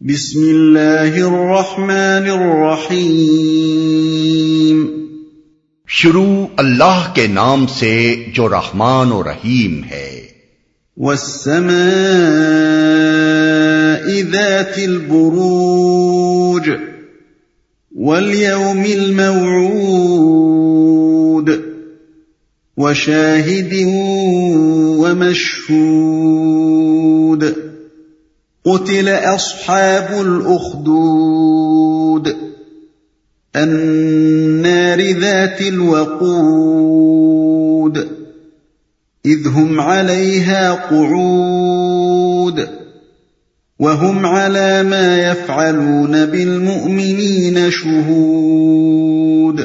بسم اللہ الرحمن الرحیم۔ شروع اللہ کے نام سے جو رحمان و رحیم ہے۔ والسماء ذات البروج واليوم الموعود وشاهد ومشهود قتل اصحاب الاخدود النار ذات الوقود اذ هم عليها قعود، وهم على ما يفعلون بالمؤمنين شهود.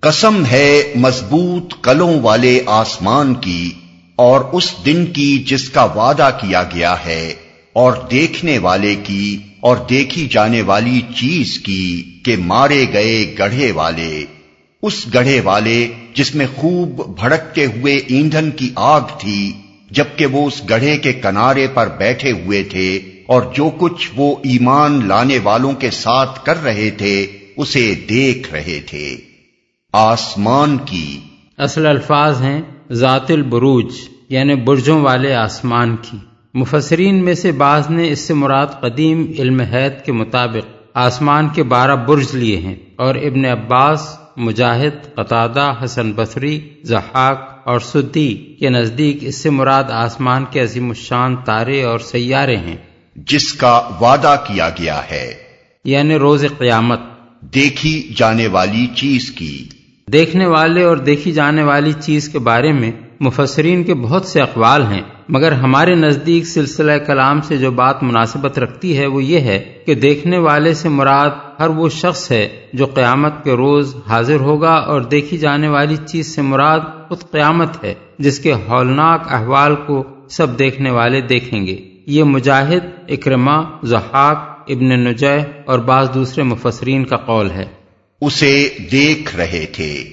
قسم ہے مضبوط کلوں والے آسمان کی اور اس دن کی جس کا وعدہ کیا گیا ہے۔ اور دیکھنے والے کی اور دیکھی جانے والی چیز کی کہ مارے گئے گڑھے والے، اس گڑھے والے جس میں خوب بھڑکتے ہوئے ایندھن کی آگ تھی، جبکہ وہ اس گڑھے کے کنارے پر بیٹھے ہوئے تھے اور جو کچھ وہ ایمان لانے والوں کے ساتھ کر رہے تھے، اسے دیکھ رہے تھے۔ آسمان کی۔ اصل الفاظ ہیں ذات البروج یعنی برجوں والے آسمان کی۔ مفسرین میں سے بعض نے اس سے مراد قدیم علم حید کے مطابق آسمان کے بارہ برج لیے ہیں اور ابن عباس مجاہد قطادہ حسن بصری زحاق اور سدی کے نزدیک اس سے مراد آسمان کے عظیم الشان تارے اور سیارے ہیں۔ جس کا وعدہ کیا گیا ہے۔ یعنی روز قیامت۔ دیکھی جانے والی چیز کی۔ دیکھنے والے اور دیکھی جانے والی چیز کے بارے میں مفسرین کے بہت سے اقوال ہیں۔ مگر ہمارے نزدیک سلسلہ کلام سے جو بات مناسبت رکھتی ہے وہ یہ ہے کہ دیکھنے والے سے مراد ہر وہ شخص ہے جو قیامت کے روز حاضر ہوگا اور دیکھی جانے والی چیز سے مراد خود قیامت ہے، جس کے ہولناک احوال کو سب دیکھنے والے دیکھیں گے۔ یہ مجاہد اکرما زحاق ابن نجے اور بعض دوسرے مفسرین کا قول ہے۔ اسے دیکھ رہے تھے۔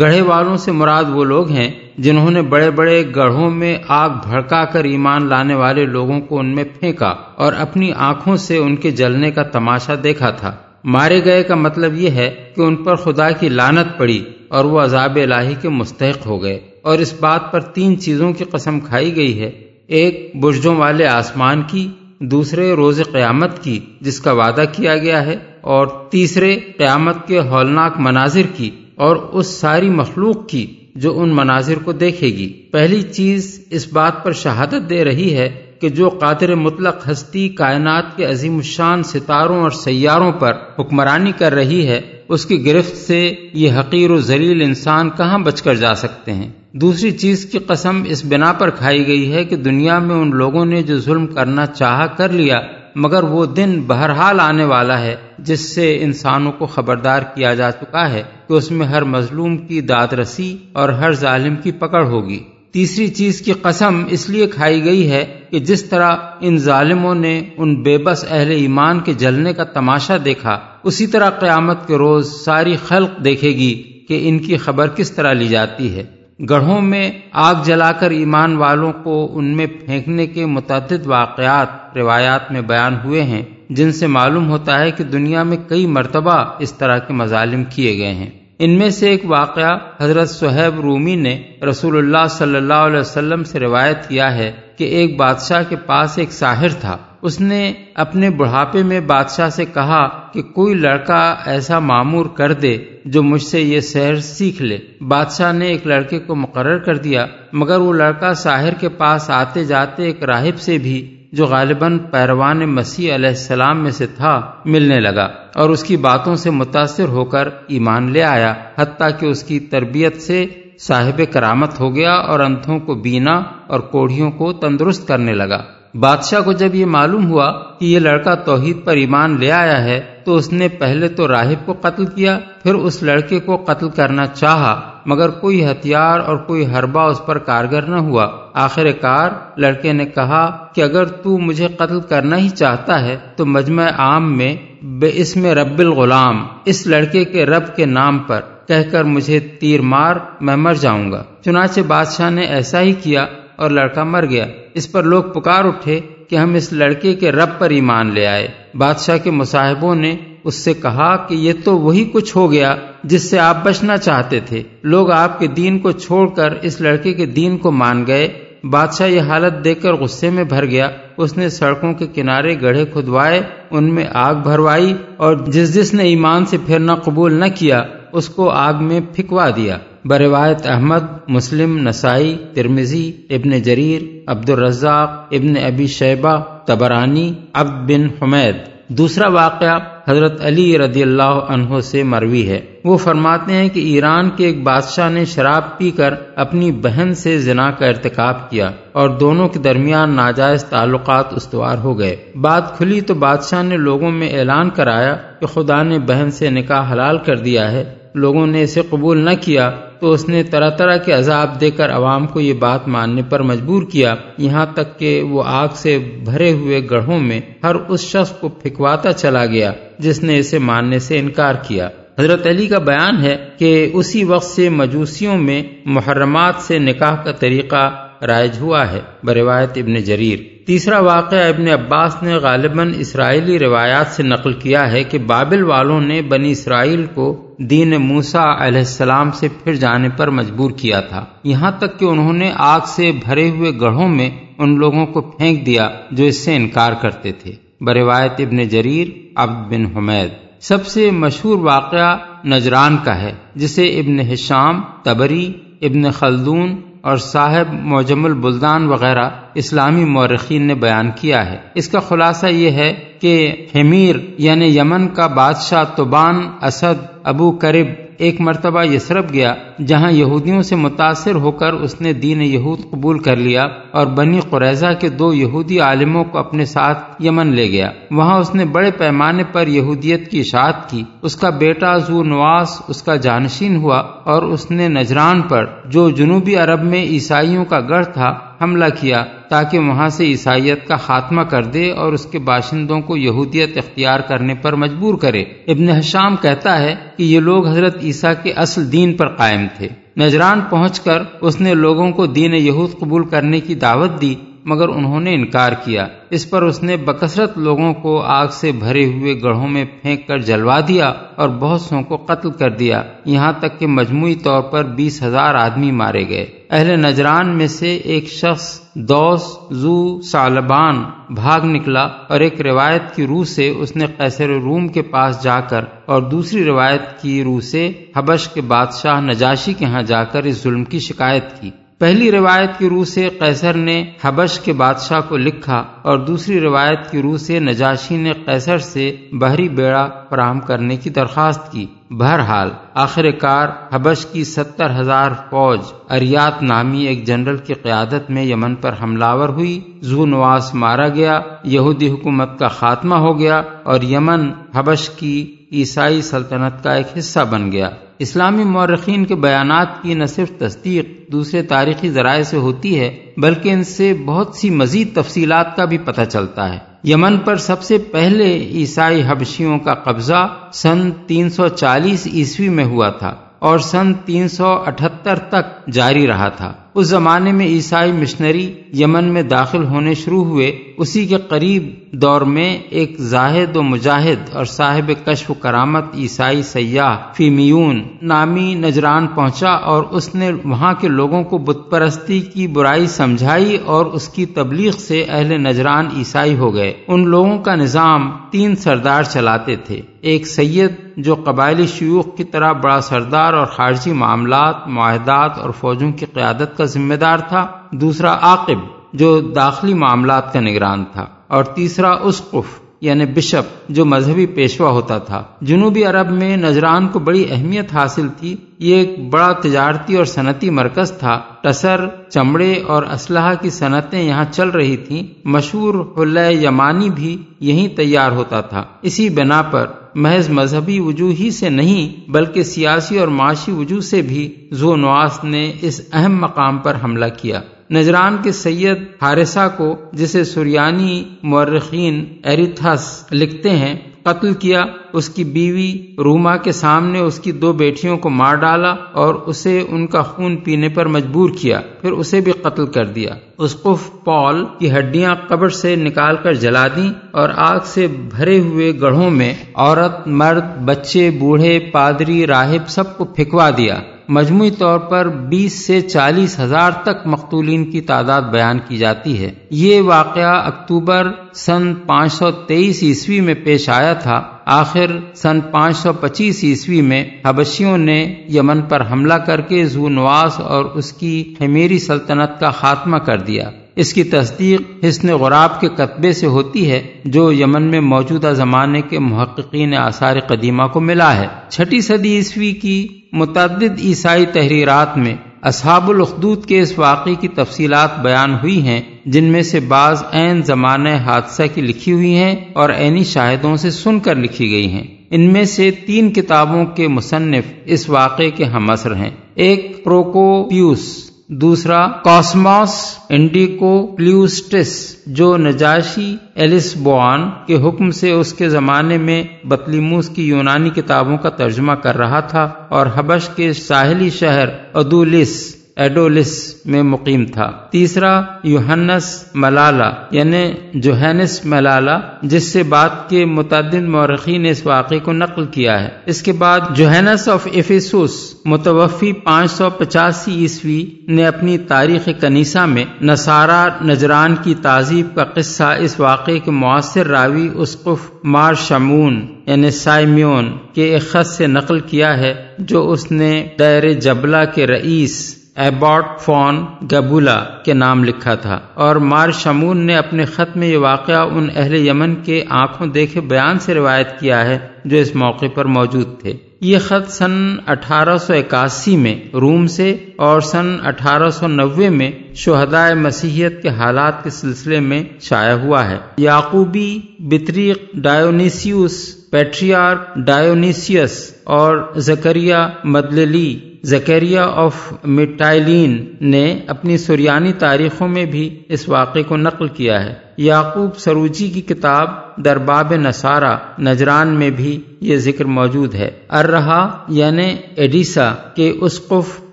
گڑھے والوں سے مراد وہ لوگ ہیں جنہوں نے بڑے بڑے گڑھوں میں آگ بھڑکا کر ایمان لانے والے لوگوں کو ان میں پھینکا اور اپنی آنکھوں سے ان کے جلنے کا تماشا دیکھا تھا۔ مارے گئے کا مطلب یہ ہے کہ ان پر خدا کی لانت پڑی اور وہ عذاب الہی کے مستحق ہو گئے۔ اور اس بات پر تین چیزوں کی قسم کھائی گئی ہے۔ ایک، برجوں والے آسمان کی، دوسرے، روز قیامت کی، جس کا وعدہ کیا گیا ہے۔ اور تیسرے، قیامت کے ہولناک مناظر کی۔ اور اس ساری مخلوق کی جو ان مناظر کو دیکھے گی۔ پہلی چیز اس بات پر شہادت دے رہی ہے کہ جو قادر مطلق ہستی کائنات کے عظیم الشان ستاروں اور سیاروں پر حکمرانی کر رہی ہے، اس کی گرفت سے یہ حقیر و ذلیل انسان کہاں بچ کر جا سکتے ہیں؟ دوسری چیز کی قسم اس بنا پر کھائی گئی ہے کہ دنیا میں ان لوگوں نے جو ظلم کرنا چاہا کر لیا، مگر وہ دن بہرحال آنے والا ہے۔ جس سے انسانوں کو خبردار کیا جا چکا ہے کہ اس میں ہر مظلوم کی داد رسی اور ہر ظالم کی پکڑ ہوگی۔ تیسری چیز کی قسم اس لیے کھائی گئی ہے کہ جس طرح ان ظالموں نے ان بے بس اہل ایمان کے جلنے کا تماشا دیکھا، اسی طرح قیامت کے روز ساری خلق دیکھے گی کہ ان کی خبر کس طرح لی جاتی ہے۔ گڑھوں میں آگ جلا کر ایمان والوں کو ان میں پھینکنے کے متعدد واقعات، روایات میں بیان ہوئے ہیں۔ جن سے معلوم ہوتا ہے کہ دنیا میں کئی مرتبہ اس طرح کے مظالم کیے گئے ہیں۔ ان میں سے ایک واقعہ حضرت صہیب رومی نے رسول اللہ صلی اللہ علیہ وسلم سے روایت کیا ہے کہ ایک بادشاہ کے پاس ایک ساحر تھا۔ اس نے اپنے بڑھاپے میں بادشاہ سے کہا کہ کوئی لڑکا ایسا معمور کر دے جو مجھ سے یہ سحر سیکھ لے۔ بادشاہ نے ایک لڑکے کو مقرر کر دیا، مگر وہ لڑکا ساحر کے پاس آتے جاتے ایک راہب سے بھی جو غالباً پیروان مسیح علیہ السلام میں سے تھا، ملنے لگا اور اس کی باتوں سے متاثر ہو کر ایمان لے آیا، حتیٰ کہ اس کی تربیت سے صاحب کرامت ہو گیا اور انتھوں کو بینا اور کوڑھیوں کو تندرست کرنے لگا۔ بادشاہ کو جب یہ معلوم ہوا کہ یہ لڑکا توحید پر ایمان لے آیا ہے، تو اس نے پہلے تو راہب کو قتل کیا، پھر اس لڑکے کو قتل کرنا چاہا، مگر کوئی ہتھیار اور کوئی حربہ اس پر کارگر نہ ہوا۔ آخر کار لڑکے نے کہا کہ اگر تو مجھے قتل کرنا ہی چاہتا ہے تو مجمع عام میں بے اسم رب الغلام، اس لڑکے کے رب کے نام پر کہہ کر مجھے تیر مار، میں مر جاؤں گا۔ چنانچہ بادشاہ نے ایسا ہی کیا اور لڑکا مر گیا۔ اس پر لوگ پکار اٹھے کہ ہم اس لڑکے کے رب پر ایمان لے آئے۔ بادشاہ کے مصاحبوں نے اس سے کہا کہ یہ تو وہی کچھ ہو گیا جس سے آپ بچنا چاہتے تھے۔ لوگ آپ کے دین کو چھوڑ کر اس لڑکے کے دین کو مان گئے۔ بادشاہ یہ حالت دیکھ کر غصے میں بھر گیا۔ اس نے سڑکوں کے کنارے گڑھے کھدوائے، ان میں آگ بھروائی اور جس جس نے ایمان سے پھرنا قبول نہ کیا، اس کو آگ میں پھکوا دیا۔ بروایت احمد، مسلم، نسائی ترمزی ابن جریر عبد الرزاق ابن ابی شیبہ تبرانی عبد بن حمید۔ دوسرا واقعہ حضرت علی رضی اللہ عنہ سے مروی ہے۔ وہ فرماتے ہیں کہ ایران کے ایک بادشاہ نے شراب پی کر اپنی بہن سے زنا کا ارتکاب کیا اور دونوں کے درمیان ناجائز تعلقات استوار ہو گئے۔ بات کھلی تو بادشاہ نے لوگوں میں اعلان کرایا کہ خدا نے بہن سے نکاح حلال کر دیا ہے۔ لوگوں نے اسے قبول نہ کیا تو اس نے طرح طرح کے عذاب دے کر عوام کو یہ بات ماننے پر مجبور کیا۔ یہاں تک کہ وہ آگ سے بھرے ہوئے گڑھوں میں ہر اس شخص کو پھکواتا چلا گیا جس نے اسے ماننے سے انکار کیا۔ حضرت علی کا بیان ہے کہ اسی وقت سے مجوسیوں میں محرمات سے نکاح کا طریقہ رائج ہوا ہے بروایت ابن جریر۔ تیسرا واقعہ ابن عباس نے غالباً اسرائیلی روایات سے نقل کیا ہے کہ بابل والوں نے بنی اسرائیل کو دین موسا علیہ السلام سے پھر جانے پر مجبور کیا تھا۔ یہاں تک کہ انہوں نے آگ سے بھرے ہوئے گڑھوں میں ان لوگوں کو پھینک دیا جو اس سے انکار کرتے تھے۔ بروایت ابن جریر، عبد بن حمید۔ سب سے مشہور واقعہ نجران کا ہے، جسے ابن حشام، تبری، ابن خلدون اور صاحب معجم البلدان وغیرہ اسلامی مورخین نے بیان کیا ہے۔ اس کا خلاصہ یہ ہے کہ حمیر یعنی یمن کا بادشاہ توبان اسد ابو کرب ایک مرتبہ یسرب گیا، جہاں یہودیوں سے متاثر ہو کر اس نے دین یہود قبول کر لیا اور بنی قریضہ کے دو یہودی عالموں کو اپنے ساتھ یمن لے گیا۔ وہاں اس نے بڑے پیمانے پر یہودیت کی اشاعت کی۔ اس کا بیٹا زو نواس، اس کا جانشین ہوا اور اس نے نجران پر، جو جنوبی عرب میں عیسائیوں کا گڑھ تھا، حملہ کیا۔ تاکہ وہاں سے عیسائیت کا خاتمہ کر دے اور اس کے باشندوں کو یہودیت اختیار کرنے پر مجبور کرے۔ ابن حشام کہتا ہے کہ یہ لوگ حضرت عیسیٰ کے اصل دین پر قائم تھے۔ نجران پہنچ کر اس نے لوگوں کو دین یہود قبول کرنے کی دعوت دی۔ مگر انہوں نے انکار کیا۔ اس پر اس نے بکثرت لوگوں کو آگ سے بھرے ہوئے گڑھوں میں پھینک کر جلوا دیا اور بہت سو کو قتل کر دیا۔ یہاں تک کہ مجموعی طور پر بیس ہزار آدمی مارے گئے۔ اہل نجران میں سے ایک شخص دوس زو سالبان بھاگ نکلا اور ایک روایت کی روح سے اس نے قیصر روم کے پاس جا کر اور دوسری روایت کی روح سے حبش کے بادشاہ نجاشی کے ہاں جا کر اس ظلم کی شکایت کی۔ پہلی روایت کی روح سے قیصر نے حبش کے بادشاہ کو لکھا اور دوسری روایت کی روح سے نجاشی نے قیصر سے بحری بیڑا فراہم کرنے کی درخواست کی۔ بہرحال، آخر کار حبش کی ستر ہزار فوج اریات نامی ایک جنرل کی قیادت میں یمن پر حملہ ہوئی۔ زو نواز مارا گیا، یہودی حکومت کا خاتمہ ہو گیا اور یمن حبش کی عیسائی سلطنت کا ایک حصہ بن گیا۔ اسلامی مورخین کے بیانات کی نہ صرف تصدیق دوسرے تاریخی ذرائع سے ہوتی ہے، بلکہ ان سے بہت سی مزید تفصیلات کا بھی پتہ چلتا ہے۔ یمن پر سب سے پہلے عیسائی حبشیوں کا قبضہ سن تین سو چالیس عیسوی میں ہوا تھا اور سن تین سو اٹھتر تک جاری رہا تھا۔ اس زمانے میں عیسائی مشنری یمن میں داخل ہونے شروع ہوئے، اسی کے قریب دور میں ایک زاہد و مجاہد اور صاحب کشف و کرامت عیسائی سیاح فیمیون نامی نجران پہنچا اور اس نے وہاں کے لوگوں کو بت پرستی کی برائی سمجھائی اور اس کی تبلیغ سے اہل نجران عیسائی ہو گئے۔ ان لوگوں کا نظام تین سردار چلاتے تھے۔ ایک سید جو قبائلی شیوخ کی طرح بڑا سردار اور خارجی معاملات، معاہدات اور فوجوں کی قیادت کا ذمہ دار تھا، دوسرا عاقب جو داخلی معاملات کا نگران تھا، اور تیسرا اسقف یعنی بشپ، جو مذہبی پیشوا ہوتا تھا۔ جنوبی عرب میں نجران کو بڑی اہمیت حاصل تھی۔ یہ ایک بڑا تجارتی اور صنعتی مرکز تھا۔ ٹسر چمڑے اور اسلحہ کی صنعتیں یہاں چل رہی تھیں۔ مشہور حلہ یمانی بھی یہیں تیار ہوتا تھا۔ اسی بنا پر محض مذہبی وجوہ ہی سے نہیں بلکہ سیاسی اور معاشی وجوہ سے بھی زو نواس نے اس اہم مقام پر حملہ کیا۔ نجران کے سید حارثہ کو جسے سریانی مورخین ایریتھس لکھتے ہیں قتل کیا، اس کی بیوی روما کے سامنے اس کی دو بیٹیوں کو مار ڈالا اور اسے ان کا خون پینے پر مجبور کیا، پھر اسے بھی قتل کر دیا۔ اس قف پال کی ہڈیاں قبر سے نکال کر جلا دیں اور آگ سے بھرے ہوئے گڑھوں میں عورت، مرد، بچے، بوڑھے، پادری، راہب سب کو پھکوا دیا۔ مجموعی طور پر بیس سے چالیس ہزار تک مقتولین کی تعداد بیان کی جاتی ہے۔ یہ واقعہ اکتوبر سن پانچ سو تیئیس عیسوی میں پیش آیا تھا۔ آخر سن پانچ سو پچیس عیسوی میں حبشیوں نے یمن پر حملہ کر کے زو نواز اور اس کی خمیری سلطنت کا خاتمہ کر دیا۔ اس کی تصدیق حسن غراب کے قطبے سے ہوتی ہے، جو یمن میں موجودہ زمانے کے محققین آثار قدیمہ کو ملا ہے۔ چھٹی صدی عیسوی کی متعدد عیسائی تحریرات میں اصحاب الخدود کے اس واقعے کی تفصیلات بیان ہوئی ہیں، جن میں سے بعض عین زمانہ حادثہ کی لکھی ہوئی ہیں اور عینی شاہدوں سے سن کر لکھی گئی ہیں۔ ان میں سے تین کتابوں کے مصنف اس واقعے کے ہم اثر ہیں۔ ایک پروکو پیوس دوسرا کاسماس، انڈیکو، کلیوسٹس، جو نجاشی ایلس بوان کے حکم سے اس کے زمانے میں بطلیموس کی یونانی کتابوں کا ترجمہ کر رہا تھا اور حبش کے ساحلی شہر ادولس ایڈولس میں مقیم تھا۔ تیسرا، یوہنس ملالا یعنی جوہینس ملالا، جس سے بات کے متعدد مورخین نے اس واقعے کو نقل کیا ہے۔ اس کے بعد جوہینس آف افیسوس متوفی پانچ سو پچاسی عیسوی، نے اپنی تاریخ کنیسا میں نصارہ نجران کی تہذیب کا قصہ اس واقعے کے مؤثر راوی اسقف مار شمون یعنی سائمیون، کے ایک خط سے نقل کیا ہے، جو اس نے دیر جبلا کے رئیس ایباٹ فون گبولا کے نام لکھا تھا اور مار شمون نے اپنے خط میں یہ واقعہ ان اہل یمن کے آنکھوں دیکھے بیان سے روایت کیا ہے جو اس موقع پر موجود تھے۔ یہ خط سن اٹھارہ سو اکاسی میں روم سے اور سن اٹھارہ سو نوے میں شہدائے مسیحیت کے حالات کے سلسلے میں شائع ہوا ہے۔ یعقوبی بطریق ڈایونیسیوس پیٹریار ڈایونیسیس اور زکریہ مدللی زکریہ آف مٹائلین نے اپنی سریانی تاریخوں میں بھی اس واقعے کو نقل کیا ہے۔ یعقوب سروجی کی کتاب درباب نصارہ نجران میں بھی یہ ذکر موجود ہے۔ ارہا یعنی ایڈیسا کے اسقف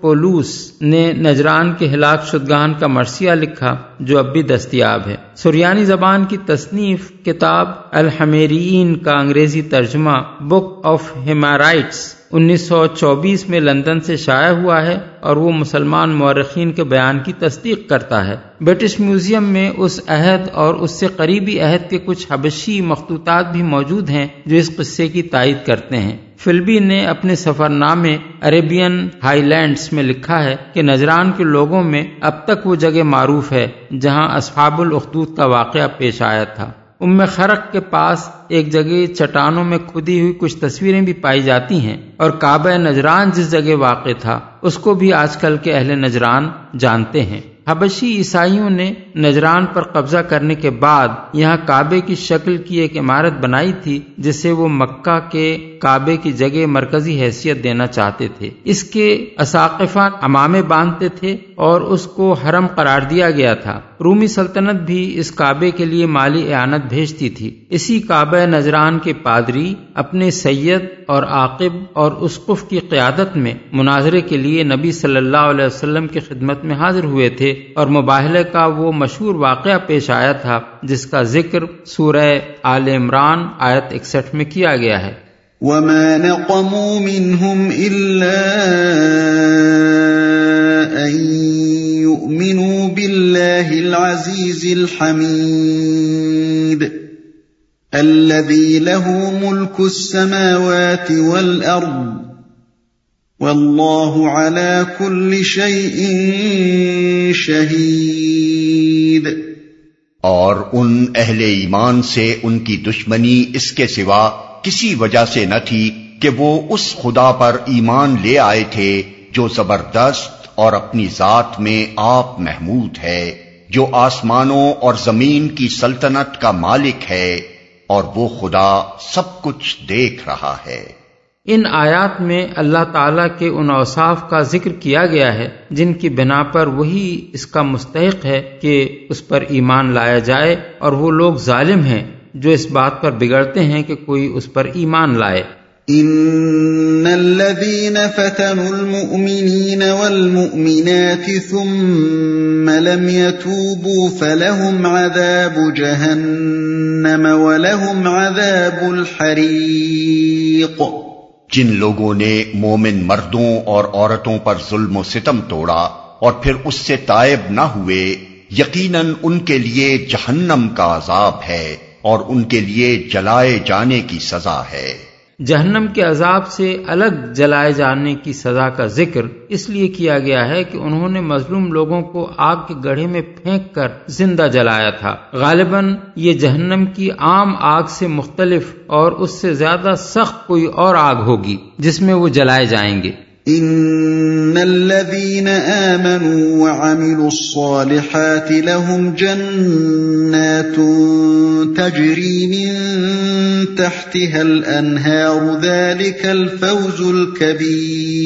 پولوس نے نجران کے ہلاک شدگان کا مرثیہ لکھا جو اب بھی دستیاب ہے۔ سریانی زبان کی تصنیف کتاب الحمیرین کا انگریزی ترجمہ بک آف ہیمارائٹس انیس سو چوبیس میں لندن سے شائع ہوا ہے اور وہ مسلمان مورخین کے بیان کی تصدیق کرتا ہے۔ برٹش میوزیم میں اس عہد اور اس سے قریبی عہد کے کچھ حبشی مخطوطات بھی موجود ہیں جو اس قصے کی تائید کرتے ہیں۔ فلبی نے اپنے سفر نامے عربین ہائی لینڈس میں لکھا ہے کہ نجران کے لوگوں میں اب تک وہ جگہ معروف ہے جہاں اصحاب الاخدود کا واقعہ پیش آیا تھا۔ ام خرق کے پاس ایک جگہ چٹانوں میں کھدی ہوئی کچھ تصویریں بھی پائی جاتی ہیں اور کعبہ نجران جس جگہ واقع تھا، اس کو بھی آج کل کے اہل نجران جانتے ہیں۔ حبشی عیسائیوں نے نجران پر قبضہ کرنے کے بعد یہاں کعبے کی شکل کی ایک عمارت بنائی تھی جسے وہ مکہ کے کعبے کی جگہ مرکزی حیثیت دینا چاہتے تھے۔ اس کے اساقفہ امامے باندھتے تھے اور اس کو حرم قرار دیا گیا تھا۔ رومی سلطنت بھی اس کعبے کے لیے مالی اعانت بھیجتی تھی۔ اسی کعبہ نجران کے پادری، اپنے سید اور عاقب اور اسقف کی قیادت میں مناظرے کے لیے نبی صلی اللہ علیہ وسلم کی خدمت میں حاضر ہوئے تھے اور مباحلے کا وہ مشہور واقعہ پیش آیا تھا، جس کا ذکر سورہ آل عمران آیت اکسٹھ میں کیا گیا ہے۔ وما نقموا منهم إلا أن يؤمنوا بالله العزيز الحميد الذي له ملك السماوات والأرض والله على كل شيء شهيد اور ان اہل ایمان سے ان کی دشمنی اس کے سوا کسی وجہ سے نہ تھی کہ وہ اس خدا پر ایمان لے آئے تھے جو زبردست اور اپنی ذات میں آپ محمود ہے، جو آسمانوں اور زمین کی سلطنت کا مالک ہے، اور وہ خدا سب کچھ دیکھ رہا ہے۔ ان آیات میں اللہ تعالیٰ کے ان اوصاف کا ذکر کیا گیا ہے، جن کی بنا پر وہی اس کا مستحق ہے کہ اس پر ایمان لایا جائے اور وہ لوگ ظالم ہیں جو اس بات پر بگڑتے ہیں کہ کوئی اس پر ایمان لائے۔ ان الذين فتنوا المؤمنين والمؤمنات ثم لم يتوبوا فلهم عذاب جهنم ولهم عذاب الحريق جن لوگوں نے مومن مردوں اور عورتوں پر ظلم و ستم توڑا اور پھر اس سے تائب نہ ہوئے، یقیناً ان کے لیے جہنم کا عذاب ہے اور ان کے لیے جلائے جانے کی سزا ہے۔ جہنم کے عذاب سے الگ جلائے جانے کی سزا کا ذکر اس لیے کیا گیا ہے کہ انہوں نے مظلوم لوگوں کو آگ کے گڑھے میں پھینک کر زندہ جلایا تھا۔ غالباً یہ جہنم کی عام آگ سے مختلف اور اس سے زیادہ سخت کوئی اور آگ ہوگی جس میں وہ جلائے جائیں گے۔ ان الذين امنوا وعملوا الصالحات لهم جنات تجري من تحتها الانهار ذلك الفوز الكبير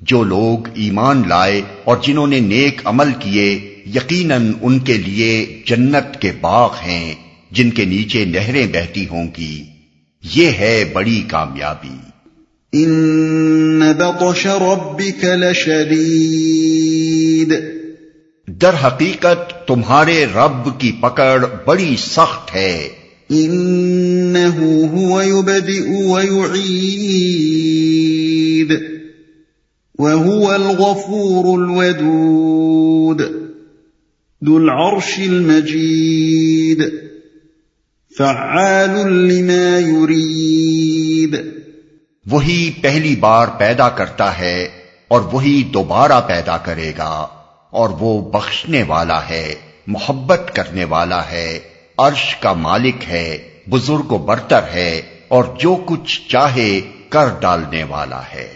جو لوگ ایمان لائے اور جنہوں نے نیک عمل کیے، یقیناً ان کے لیے جنت کے باغ ہیں، جن کے نیچے نہریں بہتی ہوں گی۔ یہ ہے بڑی کامیابی۔ ان بطش ربك لشدید در حقیقت تمہارے رب کی پکڑ بڑی سخت ہے۔ انه هو يبدئ ويعيد وهو الغفور الودود ذو العرش المجيد فعال لما يريد وہی پہلی بار پیدا کرتا ہے اور وہی دوبارہ پیدا کرے گا اور وہ بخشنے والا ہے، محبت کرنے والا ہے، عرش کا مالک ہے، بزرگ و برتر ہے اور جو کچھ چاہے کر ڈالنے والا ہے۔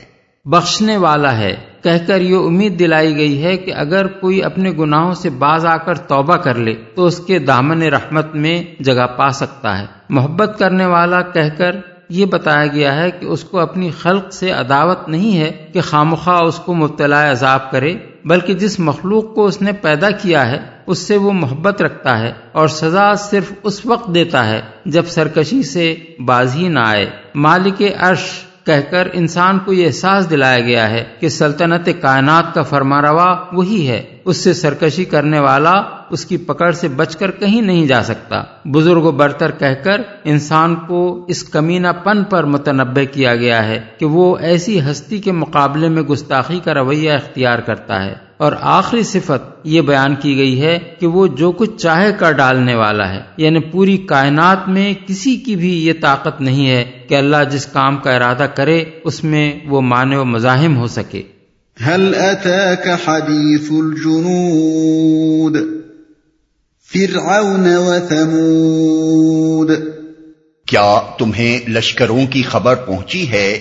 بخشنے والا ہے۔ کہہ کر یہ امید دلائی گئی ہے کہ اگر کوئی اپنے گناہوں سے باز آ کر توبہ کر لے تو اس کے دامن رحمت میں جگہ پا سکتا ہے۔ محبت کرنے والا کہہ کر یہ بتایا گیا ہے کہ اس کو اپنی خلق سے عداوت نہیں ہے کہ خامخواہ اس کو مبتلا عذاب کرے، بلکہ جس مخلوق کو اس نے پیدا کیا ہے، اس سے وہ محبت رکھتا ہے اور سزا صرف اس وقت دیتا ہے جب سرکشی سے بازی نہ آئے۔ مالک عرش کہہ کر انسان کو یہ احساس دلایا گیا ہے کہ سلطنت کائنات کا فرما روا وہی ہے، اس سے سرکشی کرنے والا اس کی پکڑ سے بچ کر کہیں نہیں جا سکتا۔ بزرگ و برتر کہہ کر انسان کو اس کمینہ پن پر متنبع کیا گیا ہے کہ وہ ایسی ہستی کے مقابلے میں گستاخی کا رویہ اختیار کرتا ہے۔ اور آخری صفت یہ بیان کی گئی ہے کہ وہ جو کچھ چاہے کر ڈالنے والا ہے۔ یعنی پوری کائنات میں کسی کی بھی یہ طاقت نہیں ہے کہ اللہ جس کام کا ارادہ کرے اس میں وہ معنی و مزاحم ہو سکے۔ هل اتاك حديث الجنود؟ فرعون وثمود کیا تمہیں لشکروں کی خبر پہنچی ہے؟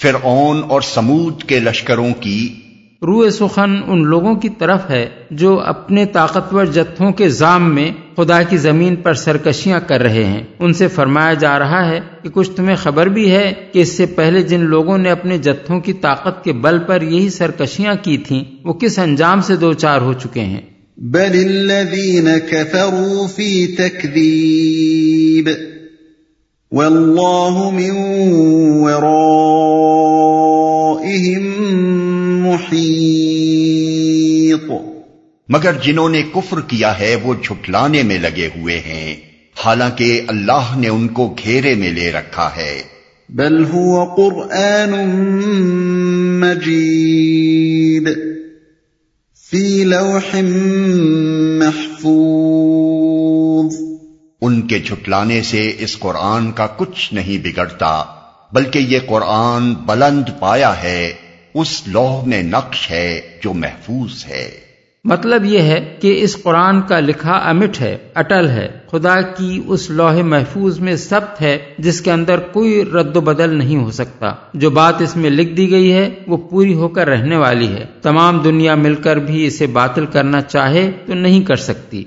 فرعون اور سمود کے لشکروں کی۔ روح سخن ان لوگوں کی طرف ہے جو اپنے طاقتور جتھوں کے زام میں خدا کی زمین پر سرکشیاں کر رہے ہیں۔ ان سے فرمایا جا رہا ہے کہ کچھ تمہیں خبر بھی ہے کہ اس سے پہلے جن لوگوں نے اپنے جتھوں کی طاقت کے بل پر یہی سرکشیاں کی تھیں وہ کس انجام سے دو چار ہو چکے ہیں؟ بل الذين كفروا في تكذيب. والله من ورائهم محيط. مگر جنہوں نے کفر کیا ہے وہ جھٹلانے میں لگے ہوئے ہیں حالانکہ اللہ نے ان کو گھیرے میں لے رکھا ہے۔ بل هو قرآن مجيد في لوح محفوظ۔ ان کے جھٹلانے سے اس قرآن کا کچھ نہیں بگڑتا، بلکہ یہ قرآن بلند پایا ہے، اس لوح میں نقش ہے جو محفوظ ہے۔ مطلب یہ ہے کہ اس قرآن کا لکھا امٹ ہے، اٹل ہے۔ خدا کی اس لوح محفوظ میں سبت ہے جس کے اندر کوئی رد و بدل نہیں ہو سکتا۔ جو بات اس میں لکھ دی گئی ہے، وہ پوری ہو کر رہنے والی ہے۔ تمام دنیا مل کر بھی اسے باطل کرنا چاہے تو نہیں کر سکتی۔